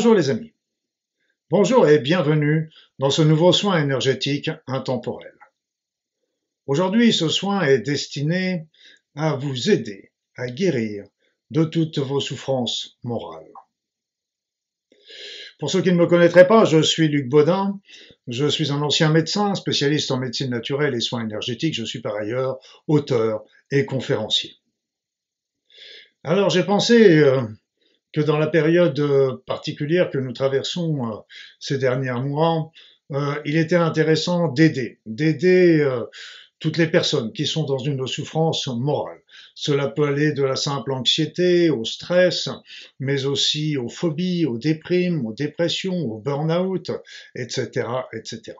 Bonjour les amis. Bonjour et bienvenue dans ce nouveau soin énergétique intemporel. Aujourd'hui, ce soin est destiné à vous aider à guérir de toutes vos souffrances morales. Pour ceux qui ne me connaîtraient pas, je suis Luc Baudin. Je suis un ancien médecin, spécialiste en médecine naturelle et soins énergétiques. Je suis par ailleurs auteur et conférencier. Alors j'ai pensé euh, que dans la période euh, particulière que nous traversons euh, ces derniers mois, il était intéressant d'aider, d'aider toutes les personnes qui sont dans une souffrance morale. Cela peut aller de la simple anxiété au stress, mais aussi aux phobies, aux déprimes, aux dépressions, au burn-out, etc., etc.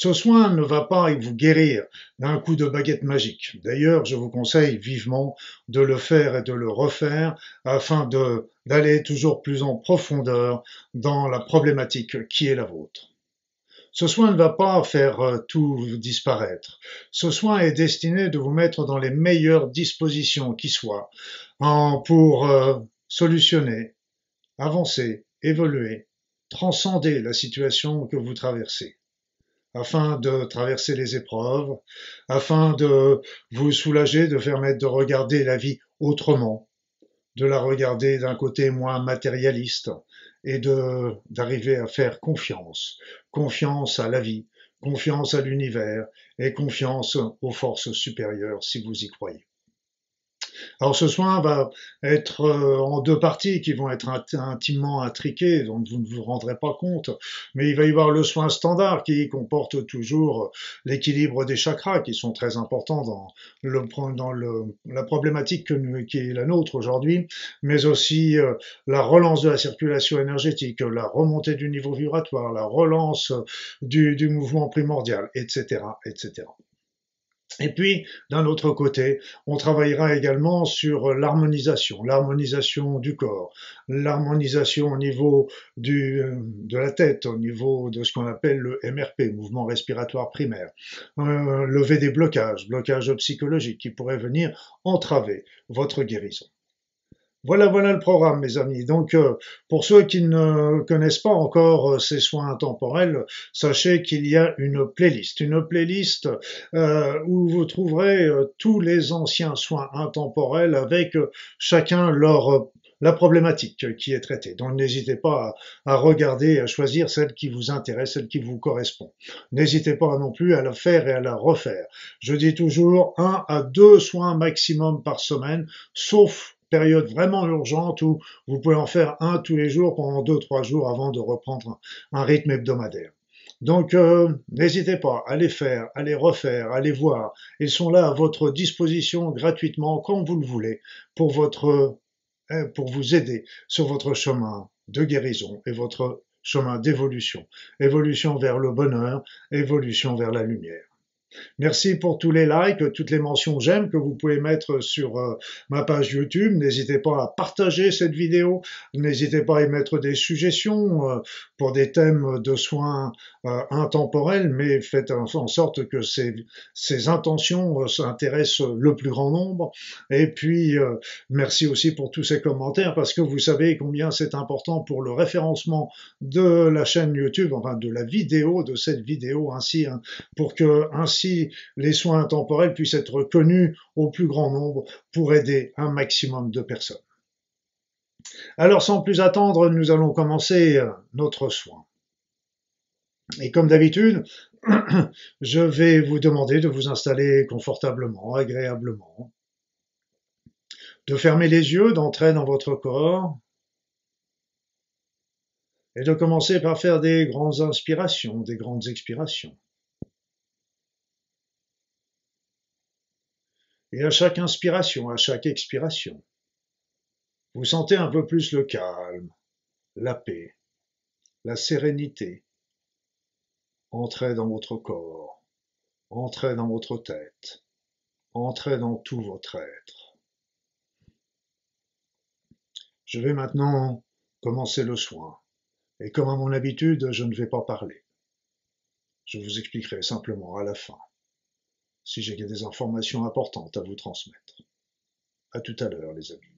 Ce soin ne va pas vous guérir d'un coup de baguette magique. D'ailleurs, je vous conseille vivement de le faire et de le refaire afin d'aller toujours plus en profondeur dans la problématique qui est la vôtre. Ce soin ne va pas faire euh, tout disparaître. Ce soin est destiné de vous mettre dans les meilleures dispositions qui soient pour euh, solutionner, avancer, évoluer, transcender la situation que vous traversez afin de traverser les épreuves, afin de vous soulager, de permettre de regarder la vie autrement, de la regarder d'un côté moins matérialiste, et d'arriver à faire confiance, confiance à la vie, confiance à l'univers et confiance aux forces supérieures si vous y croyez. Alors ce soin va être euh, en deux parties qui vont être intimement intriquées, dont vous ne vous rendrez pas compte, mais il va y avoir le soin standard qui comporte toujours l'équilibre des chakras qui sont très importants dans, le, dans le, la problématique que qui est la nôtre aujourd'hui, mais aussi euh, la relance de la circulation énergétique, la remontée du niveau vibratoire, la relance du, du mouvement primordial, etc., etc. Et puis, d'un autre côté, on travaillera également sur l'harmonisation, l'harmonisation du corps, l'harmonisation au niveau du, de la tête, au niveau de ce qu'on appelle le MRP, mouvement respiratoire primaire, euh, lever des blocages, blocages psychologiques qui pourraient venir entraver votre guérison. Voilà, voilà le programme, mes amis. Donc, euh, pour ceux qui ne connaissent pas encore euh, ces soins intemporels, sachez qu'il y a une playlist, une playlist euh, où vous trouverez tous les anciens soins intemporels avec chacun leur la problématique qui est traitée. Donc n'hésitez pas à, à, regarder, à choisir celle qui vous intéresse, celle qui vous correspond. N'hésitez pas non plus à la faire et à la refaire. Je dis toujours un à deux soins maximum par semaine, sauf période vraiment urgente où vous pouvez en faire un tous les jours pendant deux, trois jours avant de reprendre un rythme hebdomadaire. Donc euh, n'hésitez pas les faire, les refaire, les voir. Ils sont là à votre disposition gratuitement quand vous le voulez pour votre euh, pour vous aider sur votre chemin de guérison et votre chemin d'évolution. Évolution vers le bonheur, évolution vers la lumière. Merci pour tous les likes, toutes les mentions j'aime que vous pouvez mettre sur euh, ma page YouTube. N'hésitez pas à partager cette vidéo. N'hésitez pas à y mettre des suggestions euh, pour des thèmes de soins euh, intemporels, mais faites en sorte que ces, intentions s'intéressent le plus grand nombre. Et puis, merci aussi pour tous ces commentaires parce que vous savez combien c'est important pour le référencement de la chaîne YouTube, enfin de la vidéo, de cette vidéo ainsi, hein, pour que ainsi si les soins intemporels puissent être connus au plus grand nombre pour aider un maximum de personnes. Alors sans plus attendre, nous allons commencer euh, notre soin. Et comme d'habitude, je vais vous demander de vous installer confortablement, agréablement, de fermer les yeux, d'entrer dans votre corps, et de commencer par faire des grandes inspirations, des grandes expirations. Et à chaque inspiration, à chaque expiration, vous sentez un peu plus le calme, la paix, la sérénité. Entrez dans votre corps, entrez dans votre tête, entrez dans tout votre être. Je vais maintenant commencer le soin. Et comme à mon habitude, je ne vais pas parler. Je vous expliquerai simplement à la fin si j'ai des informations importantes à vous transmettre. À tout à l'heure, les amis.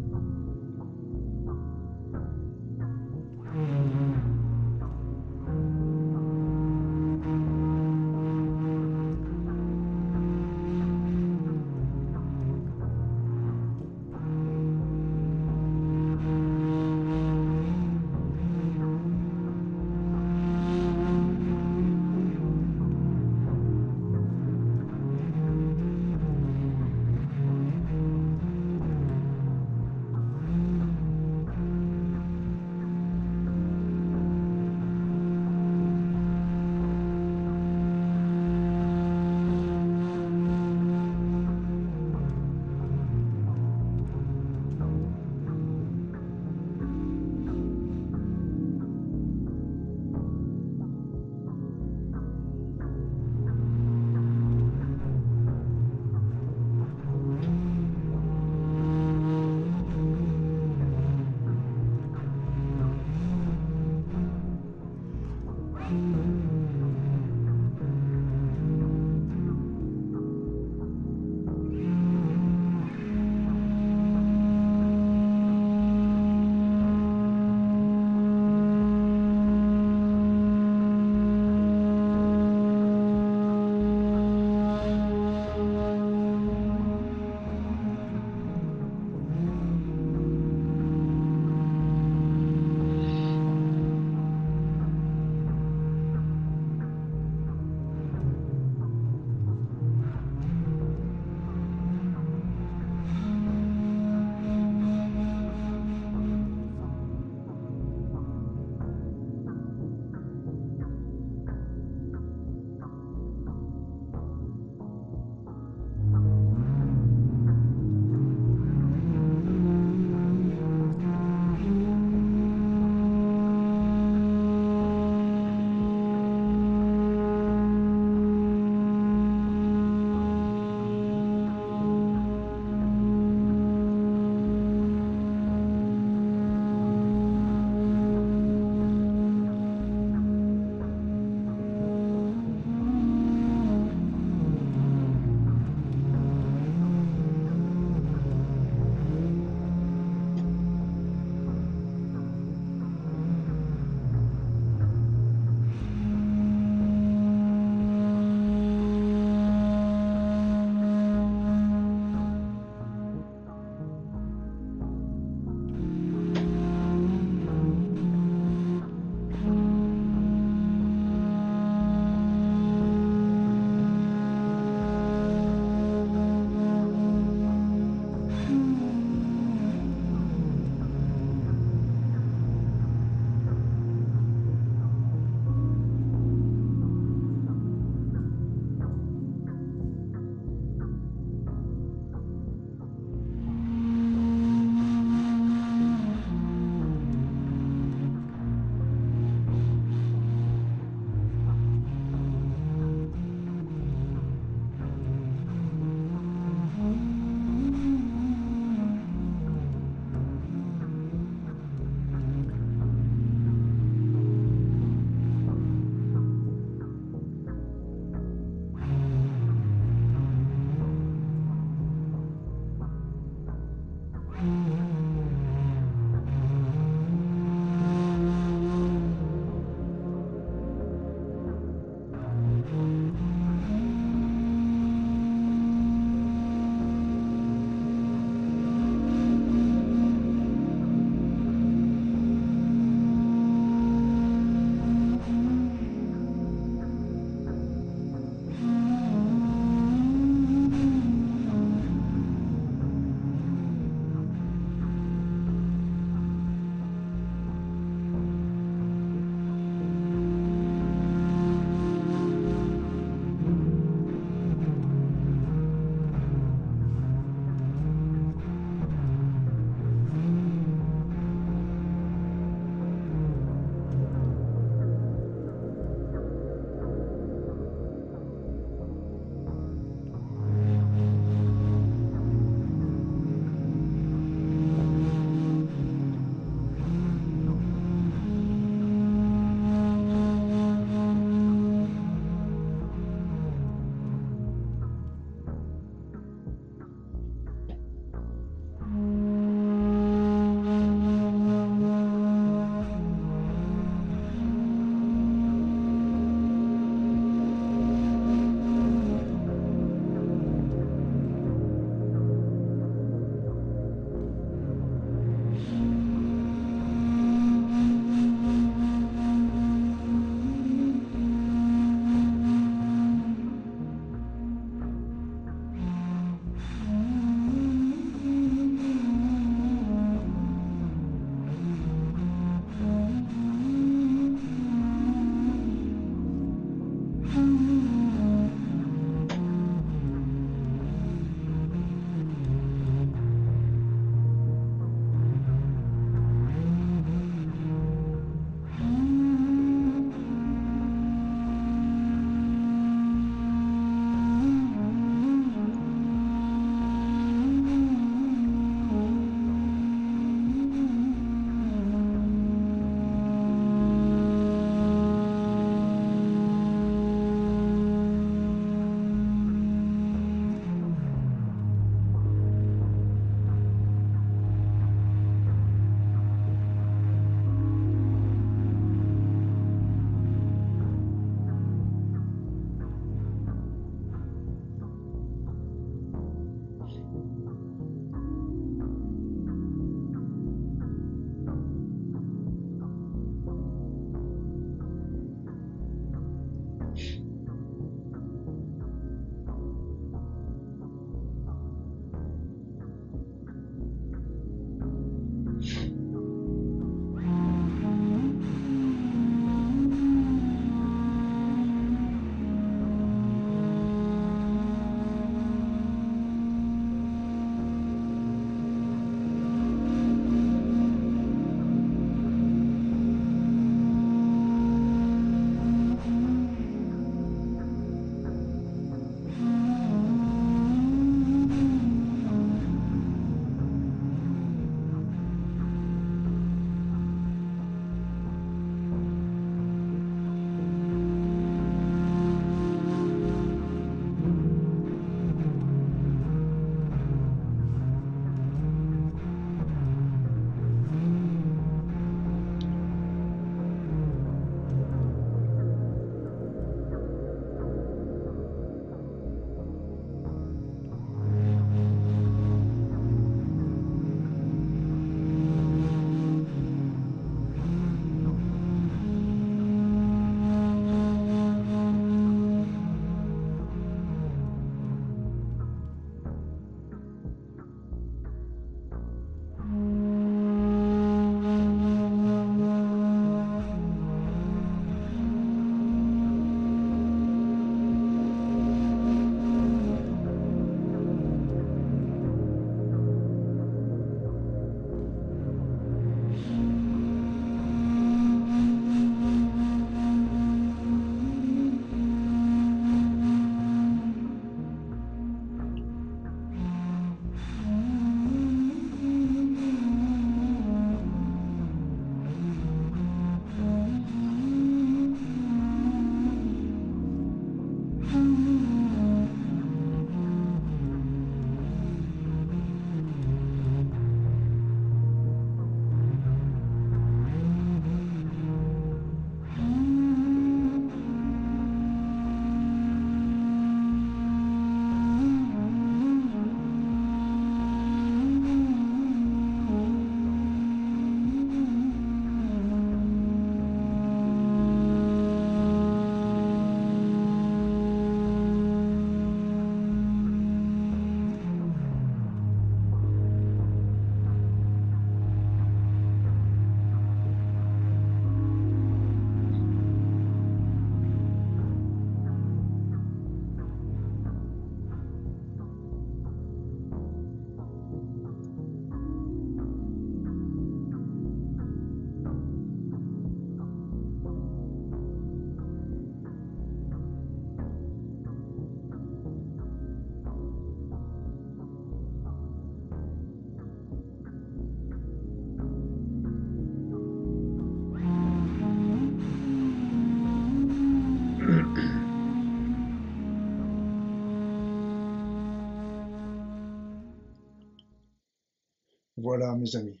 Voilà, mes amis.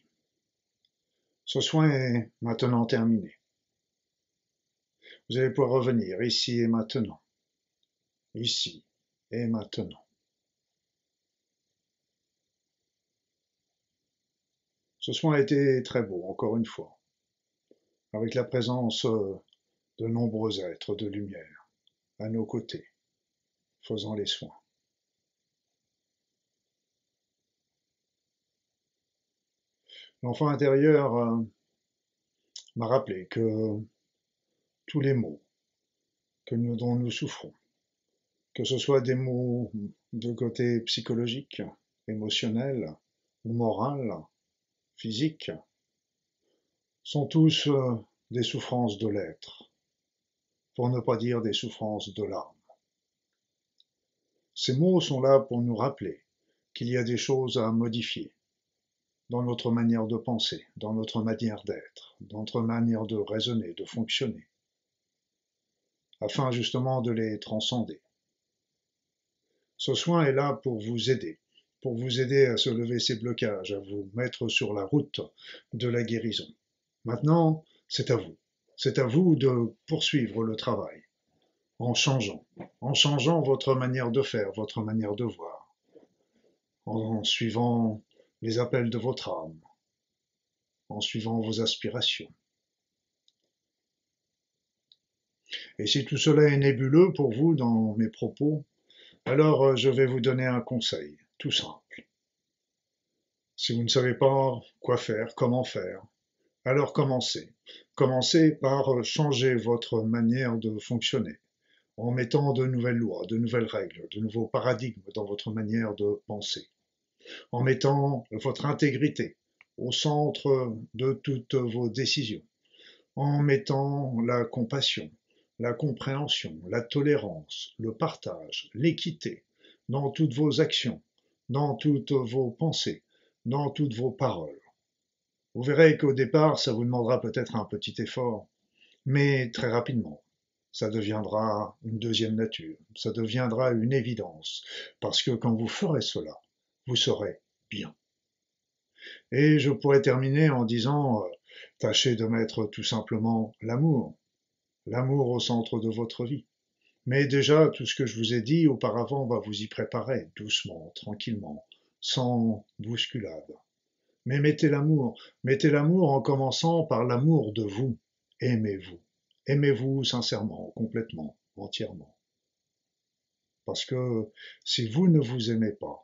Ce soin est maintenant terminé. Vous allez pouvoir revenir ici et maintenant. Ici et maintenant. Ce soin a été très beau, encore une fois, avec la présence de nombreux êtres de lumière à nos côtés, faisant les soins. L'enfant intérieur euh, m'a rappelé que tous les maux que nous, dont nous souffrons, que ce soit des maux de côté psychologique, émotionnel ou moral, physique, sont tous euh, des souffrances de l'être, pour ne pas dire des souffrances de l'âme. Ces mots sont là pour nous rappeler qu'il y a des choses à modifier, dans notre manière de penser, dans notre manière d'être, dans notre manière de raisonner, de fonctionner, afin justement de les transcender. Ce soin est là pour vous aider, pour vous aider à se lever ces blocages, à vous mettre sur la route de la guérison. Maintenant, c'est à vous. C'est à vous de poursuivre le travail, en changeant, en changeant votre manière de faire, votre manière de voir, en suivant les appels de votre âme, en suivant vos aspirations. Et si tout cela est nébuleux pour vous dans mes propos, alors euh, je vais vous donner un conseil, tout simple. Si vous ne savez pas quoi faire, comment faire, alors commencez. Commencez par euh, changer votre manière de fonctionner, en mettant de nouvelles lois, de nouvelles règles, de nouveaux paradigmes dans votre manière de penser en mettant votre intégrité au centre de toutes vos décisions, en mettant la compassion, la compréhension, la tolérance, le partage, l'équité dans toutes vos actions, dans toutes vos pensées, dans toutes vos paroles. Vous verrez qu'au départ, ça vous demandera peut-être un petit effort, mais très rapidement, ça deviendra une deuxième nature, ça deviendra une évidence, parce que quand vous ferez cela, vous serez bien. Et je pourrais terminer en disant, euh, tâchez de mettre tout simplement l'amour, l'amour au centre de votre vie. Mais déjà, tout ce que je vous ai dit auparavant va vous y préparer, doucement, tranquillement, sans bousculade. Mais mettez l'amour, mettez l'amour en commençant par l'amour de vous. Aimez-vous. Aimez-vous sincèrement, complètement, entièrement. Parce que si vous ne vous aimez pas,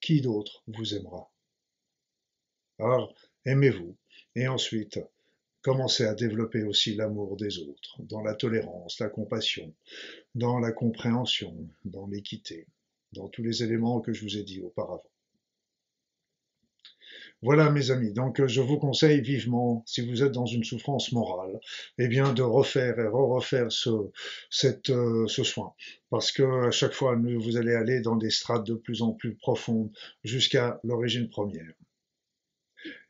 qui d'autre vous aimera? Alors, aimez-vous, et ensuite, commencez à développer aussi l'amour des autres, dans la tolérance, la compassion, dans la compréhension, dans l'équité, dans tous les éléments que je vous ai dit auparavant. Voilà mes amis, donc je vous conseille vivement, si vous êtes dans une souffrance morale, eh bien de refaire et re-refaire euh, ce soin. Parce que à chaque fois, vous allez aller dans des strates de plus en plus profondes jusqu'à l'origine première.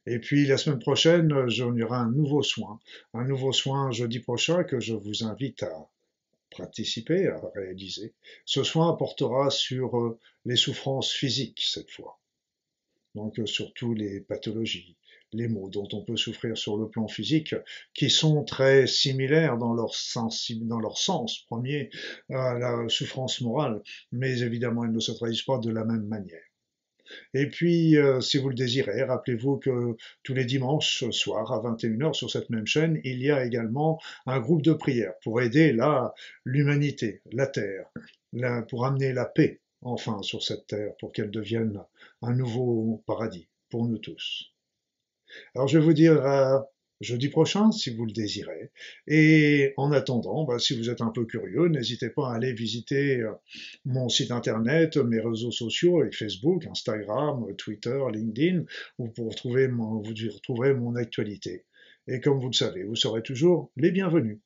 Et puis la semaine prochaine, j'en aurai un nouveau soin, un nouveau soin jeudi prochain que je vous invite à participer, à réaliser. Ce soin portera sur euh, les souffrances physiques cette fois donc euh, surtout les pathologies, les maux dont on peut souffrir sur le plan physique, qui sont très similaires dans leur, sens, premier à la souffrance morale, mais évidemment elles ne se traduisent pas de la même manière. Et puis, euh, si vous le désirez, rappelez-vous que tous les dimanches soirs à 21h sur cette même chaîne, il y a également un groupe de prière pour aider l'humanité, la Terre, pour amener la paix enfin sur cette terre pour qu'elle devienne un nouveau paradis pour nous tous. Alors je vais vous dire à jeudi prochain si vous le désirez. Et en attendant, bah, si vous êtes un peu curieux, n'hésitez pas à aller visiter euh, mon site internet, mes réseaux sociaux avec Facebook, Instagram, Twitter, LinkedIn, où vous, retrouver mon, retrouverez mon actualité. Et comme vous le savez, vous serez toujours les bienvenus.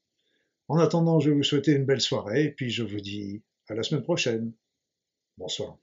En attendant, je vais vous souhaiter une belle soirée et puis je vous dis à la semaine prochaine. Bonsoir.